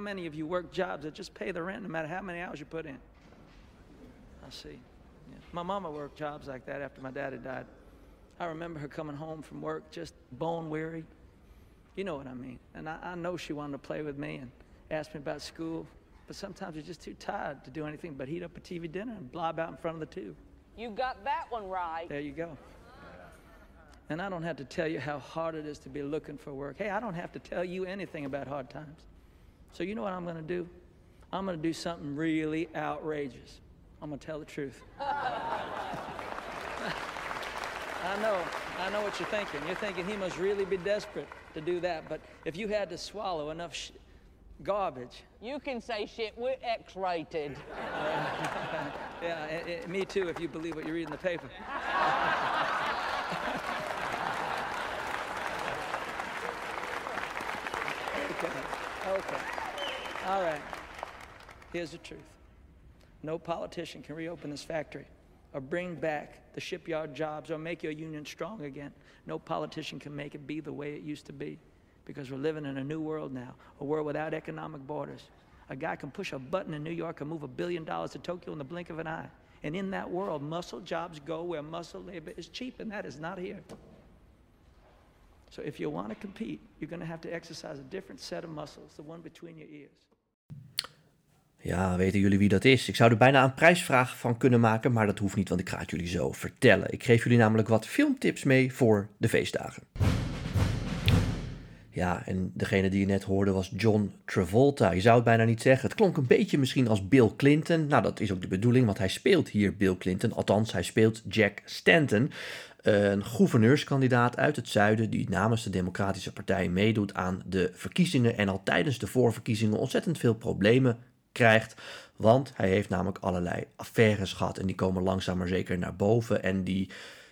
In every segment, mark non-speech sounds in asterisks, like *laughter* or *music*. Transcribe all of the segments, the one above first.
how many of you work jobs that just pay the rent no matter how many hours you put in? I see. Yeah. My mama worked jobs like that after my dad had died. I remember her coming home from work just bone weary. You know what I mean. And I, I know she wanted to play with me and ask me about school, but sometimes you're just too tired to do anything but heat up a TV dinner and blob out in front of the tube. You got that one right. There you go. And I don't have to tell you how hard it is to be looking for work. Hey, I don't have to tell you anything about hard times. So you know what I'm going to do? I'm going to do something really outrageous. I'm going to tell the truth. *laughs* I know, I know what you're thinking. You're thinking he must really be desperate to do that. But if you had to swallow enough sh- garbage, You can say shit, we're X-rated. *laughs* yeah, eh, eh, me too, if you believe what you read in the paper. *laughs* okay, okay. All right. Here's the truth no politician can reopen this factory or bring back the shipyard jobs or make your union strong again. No politician can make it be the way it used to be because we're living in a new world now, a world without economic borders. A guy can push a button in New York and move a billion dollars to Tokyo in the blink of an eye. And in that world, muscle jobs go where muscle labor is cheap, and that is not here. So if you want to compete, you're going to have to exercise a different set of muscles, the one between your ears. Ja, weten jullie wie dat is? Ik zou er bijna een prijsvraag van kunnen maken, maar dat hoeft niet, want ik ga het jullie zo vertellen. Ik geef jullie namelijk wat filmtips mee voor de feestdagen. Ja, en degene die je net hoorde was John Travolta. Je zou het bijna niet zeggen. Het klonk een beetje misschien als Bill Clinton. Nou, dat is ook de bedoeling, want hij speelt hier Bill Clinton. Althans, hij speelt Jack Stanton. Een gouverneurskandidaat uit het zuiden die namens de Democratische Partij meedoet aan de verkiezingen. En al tijdens de voorverkiezingen ontzettend veel problemen krijgt. Want hij heeft namelijk allerlei affaires gehad. En die komen langzaam maar zeker naar boven. En die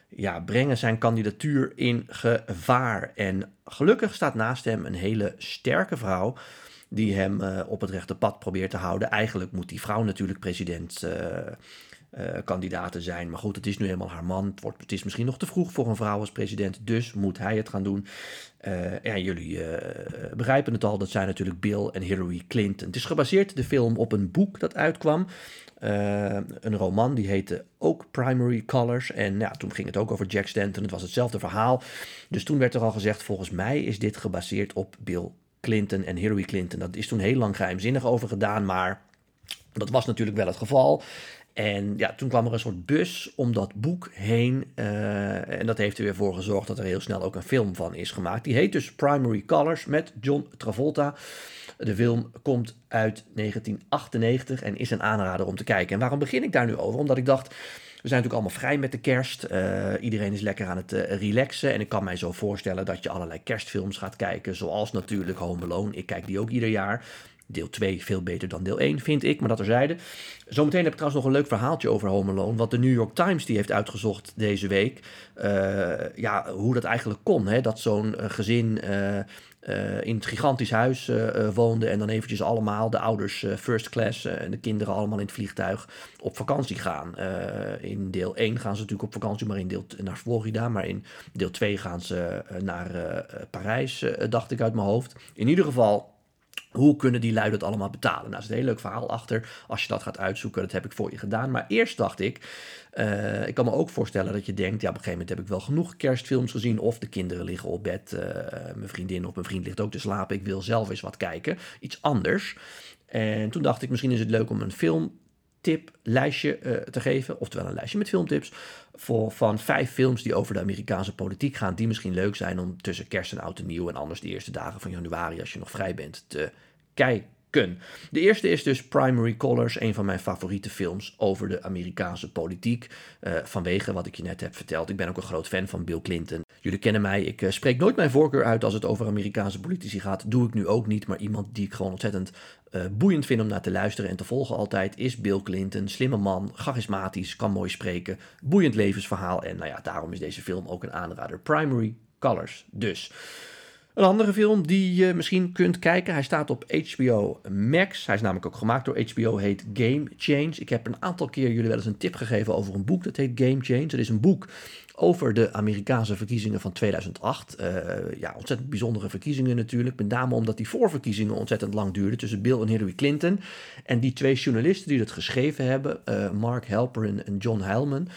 ja, brengen zijn kandidatuur in gevaar. En gelukkig staat naast hem een hele sterke vrouw. Die hem eh, op het rechte pad probeert te houden. Eigenlijk moet die vrouw natuurlijk president. eh, eh, kandidaten zijn. Maar goed, het is nu helemaal haar man. Het, wordt, het is misschien nog te vroeg voor een vrouw als president. Dus moet hij het gaan doen. Eh, ja, jullie eh, begrijpen het al. Dat zijn natuurlijk Bill en Hillary Clinton. Het is gebaseerd, de film, op een boek dat uitkwam. Een roman die heette ook Primary Colors. En toen ging het ook over Jack Stanton. Het was hetzelfde verhaal. Dus toen werd er al gezegd, volgens mij is dit gebaseerd op Bill Clinton en Hillary Clinton. Dat is toen heel lang geheimzinnig over gedaan, maar dat was natuurlijk wel het geval. En ja, toen kwam er een soort bus om dat boek heen. eh, en dat heeft er weer voor gezorgd dat er heel snel ook een film van is gemaakt. Die heet dus Primary Colors met John Travolta. De film komt uit 1998 en is een aanrader om te kijken. En waarom begin ik daar nu over? Omdat ik dacht, we zijn natuurlijk allemaal vrij met de kerst. Eh, iedereen is lekker aan het eh, relaxen. En ik kan mij zo voorstellen dat je allerlei kerstfilms gaat kijken. Zoals natuurlijk Home Alone. Ik kijk die ook ieder jaar. Deel 2 veel beter dan deel 1, vind ik, maar dat terzijde. Zometeen heb ik trouwens nog een leuk verhaaltje over Home Alone. Wat de New York Times die heeft uitgezocht deze week. Eh, ja, hoe dat eigenlijk kon. Hè? Dat zo'n eh, gezin eh, in het gigantisch huis woonde. En dan eventjes allemaal, de ouders first class en de kinderen allemaal in het vliegtuig op vakantie gaan. In deel 1 gaan ze natuurlijk op vakantie, maar in deel naar Florida. Maar in deel 2 gaan ze naar Parijs, dacht ik uit mijn hoofd. In ieder geval. Hoe kunnen die lui dat allemaal betalen? Nou, er zit een heel leuk verhaal achter. Als je dat gaat uitzoeken, dat heb ik voor je gedaan. Maar eerst dacht ik, eh, ik kan me ook voorstellen dat je denkt, ja, op een gegeven moment heb ik wel genoeg kerstfilms gezien. Of de kinderen liggen op bed, eh, mijn vriendin of mijn vriend ligt ook te slapen. Ik wil zelf eens wat kijken, iets anders. En toen dacht ik, misschien is het leuk om een filmtiplijstje eh, te geven. Oftewel een lijstje met filmtips. Voor, van vijf films die over de Amerikaanse politiek gaan. Die misschien leuk zijn om tussen kerst en oud en nieuw. En anders de eerste dagen van januari, als je nog vrij bent, te kijken. De eerste is dus Primary Colors, een van mijn favoriete films over de Amerikaanse politiek. eh, vanwege wat ik je net heb verteld. Ik ben ook een groot fan van Bill Clinton. Jullie kennen mij, ik eh, spreek nooit mijn voorkeur uit als het over Amerikaanse politici gaat. Doe ik nu ook niet, maar iemand die ik gewoon ontzettend eh, boeiend vind om naar te luisteren en te volgen altijd is Bill Clinton. Slimme man, charismatisch, kan mooi spreken, boeiend levensverhaal. En nou ja, daarom is deze film ook een aanrader. Primary Colors dus. Een andere film die je misschien kunt kijken. Hij staat op HBO Max. Hij is namelijk ook gemaakt door HBO. Heet Game Change. Ik heb een aantal keer jullie wel eens een tip gegeven over een boek dat heet Game Change. Het is een boek over de Amerikaanse verkiezingen van 2008. Uh, ja, ontzettend bijzondere verkiezingen natuurlijk. Met name omdat die voorverkiezingen ontzettend lang duurden tussen Bill en Hillary Clinton. En die twee journalisten die dat geschreven hebben, uh, Mark Halperin en John Heilman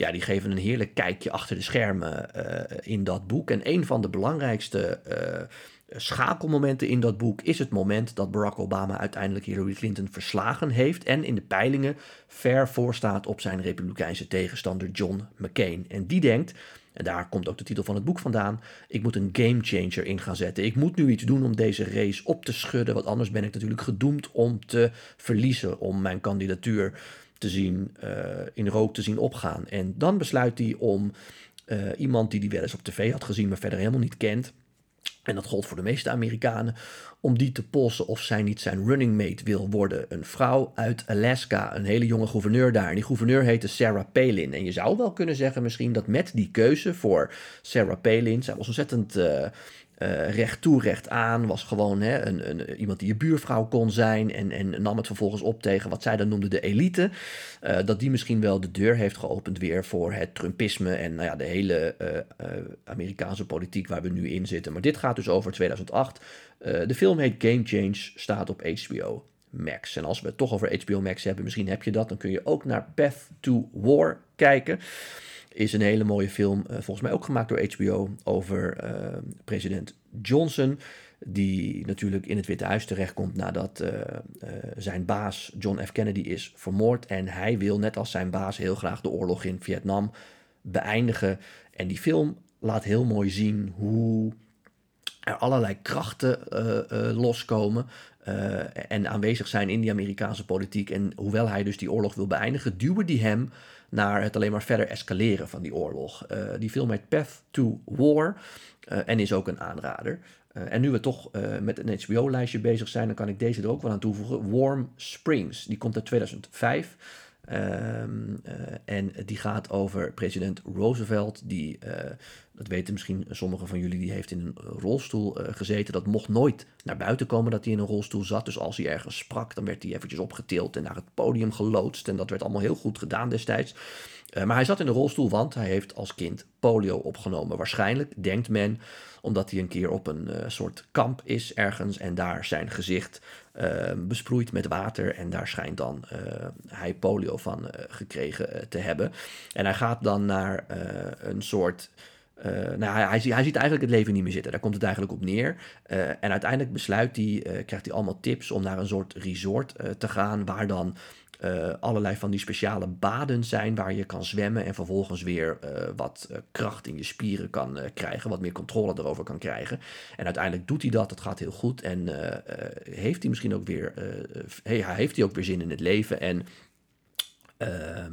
ja, die geven een heerlijk kijkje achter de schermen uh, in dat boek. En een van de belangrijkste uh, schakelmomenten in dat boek is het moment dat Barack Obama uiteindelijk Hillary Clinton verslagen heeft en in de peilingen ver voor staat op zijn republikeinse tegenstander John McCain. En die denkt, en daar komt ook de titel van het boek vandaan, ik moet een gamechanger in gaan zetten. Ik moet nu iets doen om deze race op te schudden, want anders ben ik natuurlijk gedoemd om te verliezen, om mijn kandidatuur te zien, uh, in rook te zien opgaan. En dan besluit hij om uh, iemand die hij wel eens op tv had gezien, maar verder helemaal niet kent. En dat gold voor de meeste Amerikanen. Om die te polsen of zij niet zijn running mate wil worden. Een vrouw uit Alaska, een hele jonge gouverneur daar. En die gouverneur heette Sarah Palin. En je zou wel kunnen zeggen misschien dat met die keuze voor Sarah Palin... zij was ontzettend... Uh, uh, recht toe, recht aan. Was gewoon hè, een, een, iemand die je buurvrouw kon zijn. En, en nam het vervolgens op tegen wat zij dan noemde de elite. Uh, dat die misschien wel de deur heeft geopend weer voor het Trumpisme. En nou ja, de hele uh, Amerikaanse politiek waar we nu in zitten. Maar dit gaat dus over 2008. de film heet Game Change, staat op HBO. Max. En als we het toch over HBO Max hebben, misschien heb je dat, dan kun je ook naar Path to War kijken is een hele mooie film, uh, volgens mij ook gemaakt door HBO, over uh, president Johnson. Die natuurlijk in het Witte Huis terechtkomt nadat uh, zijn baas John F. Kennedy is vermoord. En hij wil, net als zijn baas, heel graag de oorlog in Vietnam beëindigen. En die film laat heel mooi zien hoe er allerlei krachten loskomen. En aanwezig zijn in die Amerikaanse politiek. En hoewel hij dus die oorlog wil beëindigen, duwen die hem naar het alleen maar verder escaleren van die oorlog. Uh, die film heet Path to War uh, en is ook een aanrader. En nu we toch met een HBO-lijstje bezig zijn, dan kan ik deze er ook wel aan toevoegen. Warm Springs, die komt uit 2005. Um, en die gaat over president Roosevelt, die dat weten misschien sommigen van jullie, die heeft in een rolstoel uh, gezeten. Dat mocht nooit naar buiten komen dat hij in een rolstoel zat. Dus als hij ergens sprak, dan werd hij eventjes opgetild en naar het podium geloodst. En dat werd allemaal heel goed gedaan destijds. Uh, maar hij zat in een rolstoel, want hij heeft als kind polio opgenomen. Waarschijnlijk, denkt men, omdat hij een keer op een uh, soort kamp is ergens en daar zijn gezicht uh, besproeit met water. En daar schijnt dan hij polio van gekregen te hebben. En hij gaat dan naar een soort uh, nou, hij, hij, ziet eigenlijk het leven niet meer zitten. Daar komt het eigenlijk op neer. Uh, en uiteindelijk besluit hij, uh, krijgt hij allemaal tips om naar een soort resort te gaan. Waar dan allerlei van die speciale baden zijn. Waar je kan zwemmen en vervolgens weer wat kracht in je spieren kan krijgen. Wat meer controle erover kan krijgen. En uiteindelijk doet hij dat. Dat gaat heel goed. En heeft hij misschien ook weer, hey, heeft hij ook weer zin in het leven. En. Ehm,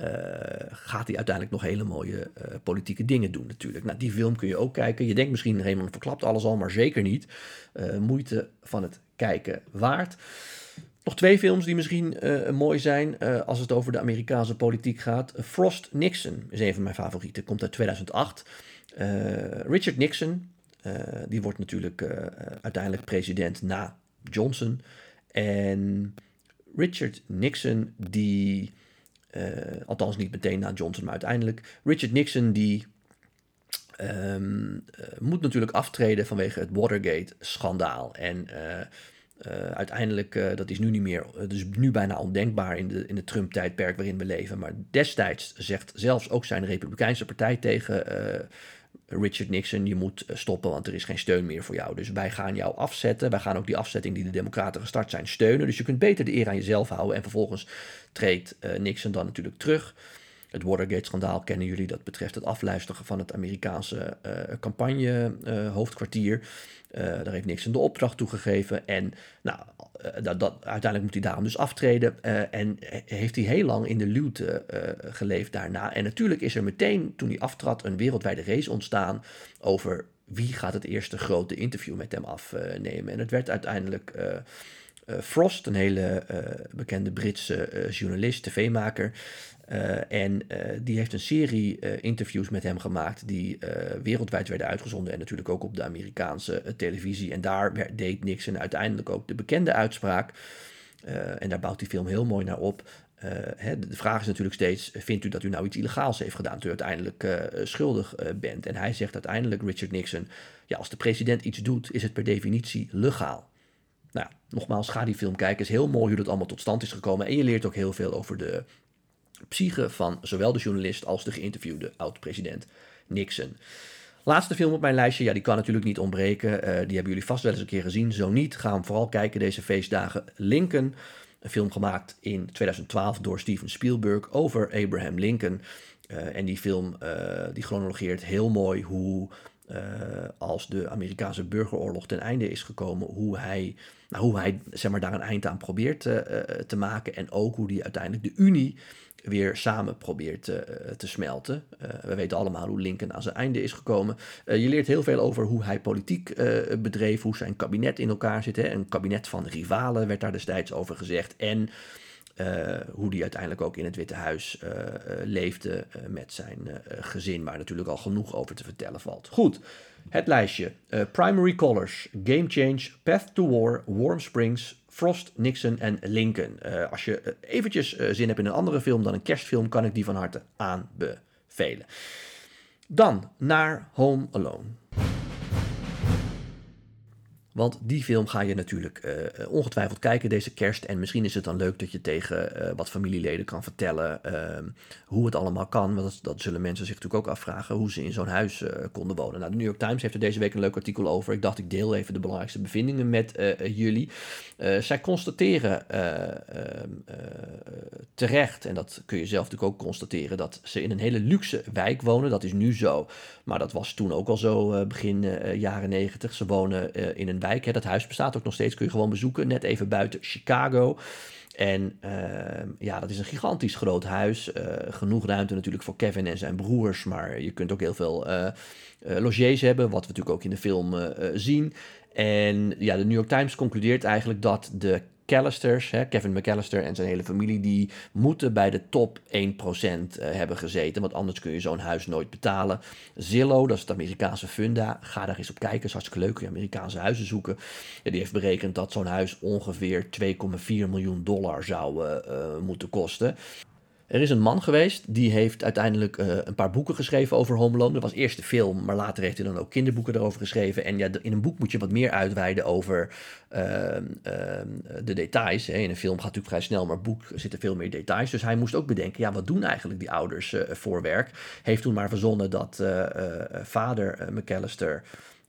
uh, gaat hij uiteindelijk nog hele mooie uh, politieke dingen doen natuurlijk. Nou, die film kun je ook kijken. Je denkt misschien, Raymond verklapt alles al, maar zeker niet. Uh, moeite van het kijken waard. Nog twee films die misschien mooi zijn als het over de Amerikaanse politiek gaat. Frost Nixon is een van mijn favorieten. Komt uit 2008. Richard Nixon, die wordt natuurlijk uiteindelijk president na Johnson. En Richard Nixon, die althans niet meteen na Johnson, maar uiteindelijk. Richard Nixon die um, uh, moet natuurlijk aftreden vanwege het Watergate-schandaal. En uh, uiteindelijk, dat is nu niet meer, het is nu bijna ondenkbaar in de, in de Trump-tijdperk waarin we leven. Maar destijds zegt zelfs ook zijn Republikeinse partij tegen Richard Nixon, je moet stoppen, want er is geen steun meer voor jou. Dus wij gaan jou afzetten. Wij gaan ook die afzetting die de Democraten gestart zijn steunen. Dus je kunt beter de eer aan jezelf houden. En vervolgens treedt uh, Nixon dan natuurlijk terug. Het Watergate-schandaal kennen jullie, dat betreft het afluisteren van het Amerikaanse uh, campagne-hoofdkwartier. Uh, daar heeft Nixon de opdracht toegegeven. En nou, dat, uiteindelijk moet hij daarom dus aftreden. en heeft hij heel lang in de luwte geleefd daarna. En natuurlijk is er meteen, toen hij aftrad, een wereldwijde race ontstaan over wie gaat het eerste grote interview met hem afnemen. en het werd uiteindelijk Frost, een hele uh, bekende Britse uh, journalist, tv-maker. en die heeft een serie interviews met hem gemaakt die wereldwijd werden uitgezonden en natuurlijk ook op de Amerikaanse televisie. En daar deed Nixon uiteindelijk ook de bekende uitspraak. en daar bouwt die film heel mooi naar op. hè, de vraag is natuurlijk steeds: vindt u dat u nou iets illegaals heeft gedaan, terwijl u uiteindelijk schuldig bent? En hij zegt uiteindelijk, Richard Nixon, ja, als de president iets doet, is het per definitie legaal. Nou, nogmaals, ga die film kijken. Is heel mooi hoe dat allemaal tot stand is gekomen. En je leert ook heel veel over de psyche van zowel de journalist als de geïnterviewde oud-president Nixon. Laatste film op mijn lijstje, ja, die kan natuurlijk niet ontbreken. Uh, die hebben jullie vast wel eens een keer gezien. Zo niet, ga hem vooral kijken deze feestdagen. Lincoln, een film gemaakt in 2012 door Steven Spielberg over Abraham Lincoln. Uh, en die film uh, die chronologeert heel mooi hoe uh, als de Amerikaanse burgeroorlog ten einde is gekomen, hoe hij, nou, hoe hij zeg maar, daar een eind aan probeert uh, te maken. En ook hoe hij uiteindelijk de Unie weer samen probeert te smelten. we weten allemaal hoe Lincoln aan zijn einde is gekomen. je leert heel veel over hoe hij politiek bedreef, hoe zijn kabinet in elkaar zit. Hè. Een kabinet van rivalen werd daar destijds over gezegd. En uh, hoe die uiteindelijk ook in het Witte Huis uh, leefde met zijn gezin, waar natuurlijk al genoeg over te vertellen valt. Goed, het lijstje. Primary Colors, Game Change, Path to War, Warm Springs, Frost, Nixon en Lincoln. als je eventjes zin hebt in een andere film dan een kerstfilm, kan ik die van harte aanbevelen. Dan naar Home Alone. Want die film ga je natuurlijk uh, ongetwijfeld kijken deze kerst. En misschien is het dan leuk dat je tegen uh, wat familieleden kan vertellen uh, hoe het allemaal kan. Want dat, dat, zullen mensen zich natuurlijk ook afvragen hoe ze in zo'n huis konden wonen. Nou, de New York Times heeft er deze week een leuk artikel over. Ik dacht ik deel even de belangrijkste bevindingen met jullie. zij constateren ehm, terecht, en dat kun je zelf natuurlijk ook constateren, dat ze in een hele luxe wijk wonen. Dat is nu zo, maar dat was toen ook al zo begin jaren negentig. Ze wonen in een wijk. Hè. Dat huis bestaat ook nog steeds, kun je gewoon bezoeken, net even buiten Chicago. En uh, ja, dat is een gigantisch groot huis. Genoeg ruimte natuurlijk voor Kevin en zijn broers. Maar je kunt ook heel veel logiers hebben, wat we natuurlijk ook in de film zien. En ja, de New York Times concludeert eigenlijk dat de McAllisters, hè, Kevin McAllister en zijn hele familie, die moeten bij de top 1% eh, hebben gezeten. Want anders kun je zo'n huis nooit betalen. Zillow, dat is het Amerikaanse funda. Ga daar eens op kijken. Het is hartstikke leuk. Je Amerikaanse huizen zoeken. Die heeft berekend dat zo'n huis ongeveer 2,4 miljoen dollar zou uh, moeten kosten. Er is een man geweest die heeft uiteindelijk uh, een paar boeken geschreven over Home Alone. Dat was eerst de film, maar later heeft hij dan ook kinderboeken erover geschreven. En ja, in een boek moet je wat meer uitweiden over uh, uh, de details. Hè. In een film gaat het natuurlijk vrij snel, maar boek zitten veel meer details. Dus hij moest ook bedenken, ja, wat doen eigenlijk die ouders eh, voor werk? Heeft toen maar verzonnen dat eh, vader McAllister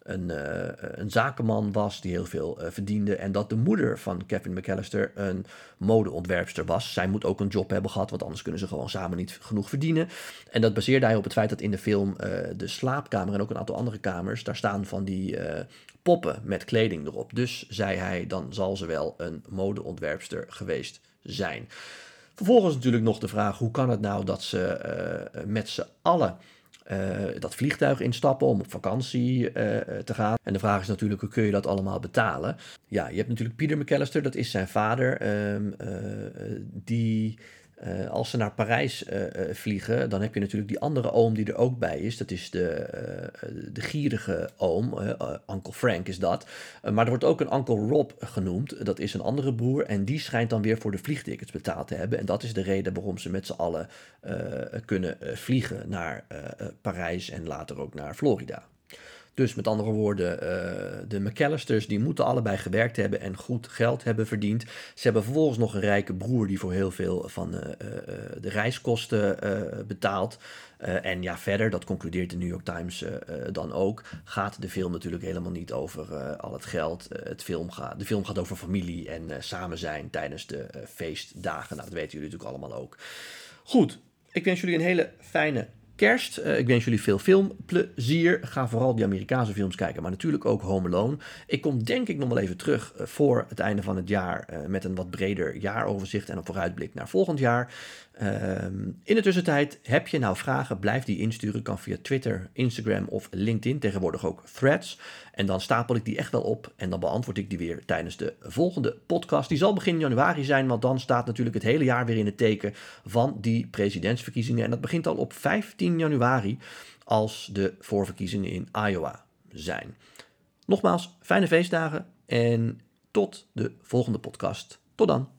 een, uh, een zakenman was die heel veel uh, verdiende. En dat de moeder van Kevin McAllister een modeontwerpster was. Zij moet ook een job hebben gehad, want anders kunnen ze gewoon samen niet genoeg verdienen. En dat baseerde hij op het feit dat in de film uh, de slaapkamer en ook een aantal andere kamers, daar staan van die poppen met kleding erop. Dus zei hij, dan zal ze wel een modeontwerpster geweest zijn. Vervolgens natuurlijk nog de vraag, hoe kan het nou dat ze met z'n allen dat vliegtuig instappen om op vakantie uh, te gaan. En de vraag is natuurlijk, hoe kun je dat allemaal betalen? Ja, je hebt natuurlijk Peter McAllister, dat is zijn vader, uh, die uh, als ze naar Parijs uh, vliegen, dan heb je natuurlijk die andere oom die er ook bij is. Dat is de, de gierige oom, Uncle Frank is dat. maar er wordt ook een Uncle Rob genoemd. Dat is een andere broer en die schijnt dan weer voor de vliegtickets betaald te hebben. En dat is de reden waarom ze met z'n allen kunnen vliegen naar Parijs en later ook naar Florida. Dus met andere woorden, uh, de McAllisters die moeten allebei gewerkt hebben en goed geld hebben verdiend. Ze hebben vervolgens nog een rijke broer die voor heel veel van uh, uh, de reiskosten betaalt. en ja, verder, dat concludeert de New York Times dan ook, gaat de film natuurlijk helemaal niet over al het geld. het film de film gaat over familie en samen zijn tijdens de feestdagen. Nou, dat weten jullie natuurlijk allemaal ook. Goed, ik wens jullie een hele fijne kerst. Uh, ik wens jullie veel filmplezier. Ga vooral die Amerikaanse films kijken, maar natuurlijk ook Home Alone. Ik kom denk ik nog wel even terug uh, voor het einde van het jaar uh, met een wat breder jaaroverzicht en een vooruitblik naar volgend jaar. Ehm, in de tussentijd, heb je nou vragen, blijf die insturen. Kan via Twitter, Instagram of LinkedIn, tegenwoordig ook threads. En dan stapel ik die echt wel op en dan beantwoord ik die weer tijdens de volgende podcast. Die zal begin januari zijn, want dan staat natuurlijk het hele jaar weer in het teken van die presidentsverkiezingen. En dat begint al op 15 januari als de voorverkiezingen in Iowa zijn. Nogmaals, fijne feestdagen en tot de volgende podcast. Tot dan.